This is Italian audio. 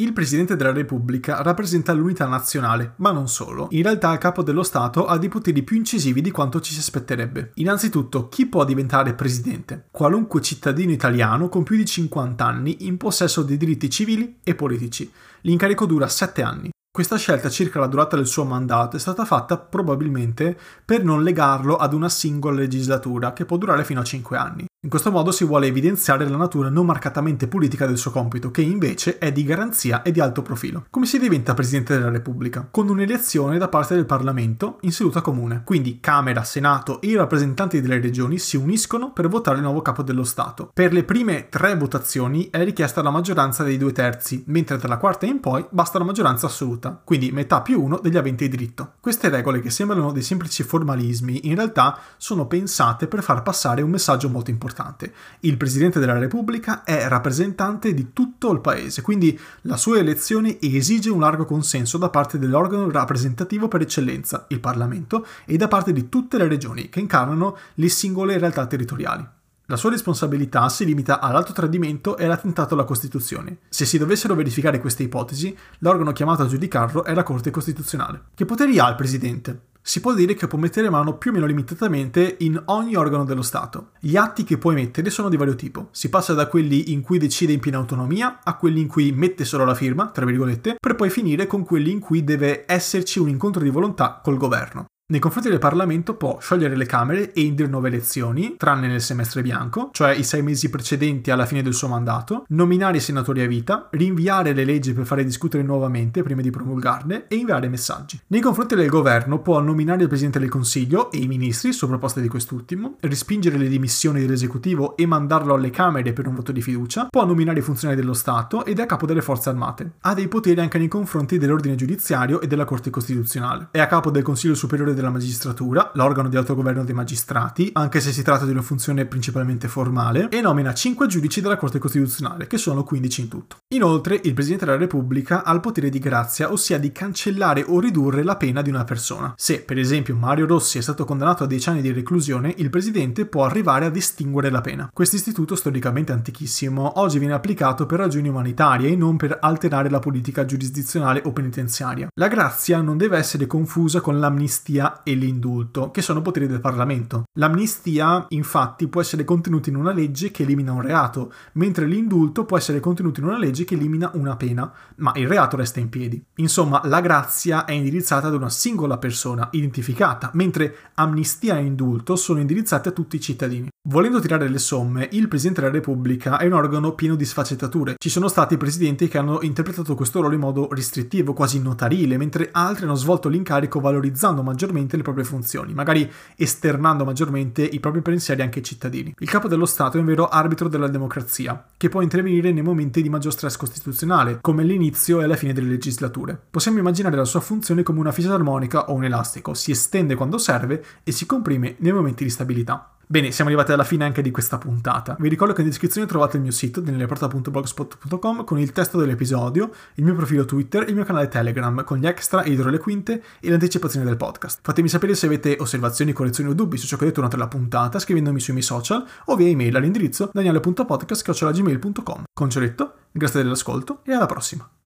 Il Presidente della Repubblica rappresenta l'unità nazionale, ma non solo. In realtà il capo dello Stato ha dei poteri più incisivi di quanto ci si aspetterebbe. Innanzitutto, chi può diventare presidente? Qualunque cittadino italiano con più di 50 anni in possesso di diritti civili e politici. L'incarico dura 7 anni. Questa scelta circa la durata del suo mandato è stata fatta probabilmente per non legarlo ad una singola legislatura che può durare fino a 5 anni. In questo modo si vuole evidenziare la natura non marcatamente politica del suo compito, che invece è di garanzia e di alto profilo. Come si diventa Presidente della Repubblica? Con un'elezione da parte del Parlamento in seduta comune. Quindi Camera, Senato e i rappresentanti delle regioni si uniscono per votare il nuovo capo dello Stato. Per le prime tre votazioni è richiesta la maggioranza dei due terzi, mentre dalla quarta in poi basta la maggioranza assoluta, quindi metà più uno degli aventi diritto. Queste regole che sembrano dei semplici formalismi in realtà sono pensate per far passare un messaggio molto importante importante. Il Presidente della Repubblica è rappresentante di tutto il Paese, quindi la sua elezione esige un largo consenso da parte dell'organo rappresentativo per eccellenza, il Parlamento, e da parte di tutte le regioni che incarnano le singole realtà territoriali. La sua responsabilità si limita all'alto tradimento e all'attentato alla Costituzione. Se si dovessero verificare queste ipotesi, l'organo chiamato a giudicarlo è la Corte Costituzionale. Che poteri ha il Presidente? Si può dire che può mettere mano più o meno limitatamente in ogni organo dello Stato. Gli atti che può emettere sono di vario tipo. Si passa da quelli in cui decide in piena autonomia a quelli in cui mette solo la firma, tra virgolette, per poi finire con quelli in cui deve esserci un incontro di volontà col governo. Nei confronti del Parlamento può sciogliere le Camere e indire nuove elezioni, tranne nel semestre bianco, cioè i sei mesi precedenti alla fine del suo mandato, nominare i senatori a vita, rinviare le leggi per fare discutere nuovamente prima di promulgarle e inviare messaggi. Nei confronti del governo può nominare il Presidente del Consiglio e i ministri su proposta di quest'ultimo, respingere le dimissioni dell'esecutivo e mandarlo alle Camere per un voto di fiducia, può nominare i funzionari dello Stato ed è a capo delle forze armate. Ha dei poteri anche nei confronti dell'ordine giudiziario e della Corte Costituzionale. È a capo del Consiglio Superiore della magistratura, l'organo di autogoverno dei magistrati, anche se si tratta di una funzione principalmente formale, e nomina 5 giudici della Corte Costituzionale, che sono 15 in tutto. Inoltre, il Presidente della Repubblica ha il potere di grazia, ossia di cancellare o ridurre la pena di una persona. Se, per esempio, Mario Rossi è stato condannato a 10 anni di reclusione, il Presidente può arrivare a distinguere la pena. Questo istituto, storicamente antichissimo, oggi viene applicato per ragioni umanitarie e non per alterare la politica giurisdizionale o penitenziaria. La grazia non deve essere confusa con l'amnistia e l'indulto, che sono poteri del Parlamento. L'amnistia, infatti, può essere contenuta in una legge che elimina un reato, mentre l'indulto può essere contenuto in una legge che elimina una pena, ma il reato resta in piedi. Insomma, la grazia è indirizzata ad una singola persona, identificata, mentre amnistia e indulto sono indirizzati a tutti i cittadini. Volendo tirare le somme, il Presidente della Repubblica è un organo pieno di sfaccettature. Ci sono stati presidenti che hanno interpretato questo ruolo in modo restrittivo, quasi notarile, mentre altri hanno svolto l'incarico valorizzando maggiormente le proprie funzioni, magari esternando maggiormente i propri pensieri anche ai cittadini. Il capo dello Stato è un vero arbitro della democrazia, che può intervenire nei momenti di maggior stress costituzionale, come l'inizio e la fine delle legislature. Possiamo immaginare la sua funzione come una fisarmonica o un elastico, si estende quando serve e si comprime nei momenti di stabilità. Bene, siamo arrivati alla fine anche di questa puntata. Vi ricordo che in descrizione trovate il mio sito, danieleporta.blogspot.com, con il testo dell'episodio, il mio profilo Twitter e il mio canale Telegram, con gli extra, i dietro le quinte e le anticipazioni del podcast. Fatemi sapere se avete osservazioni, correzioni o dubbi su ciò che ho detto durante la puntata, scrivendomi sui miei social o via email all'indirizzo daniele.podcast.gmail.com. Concioletto, grazie dell'ascolto e alla prossima.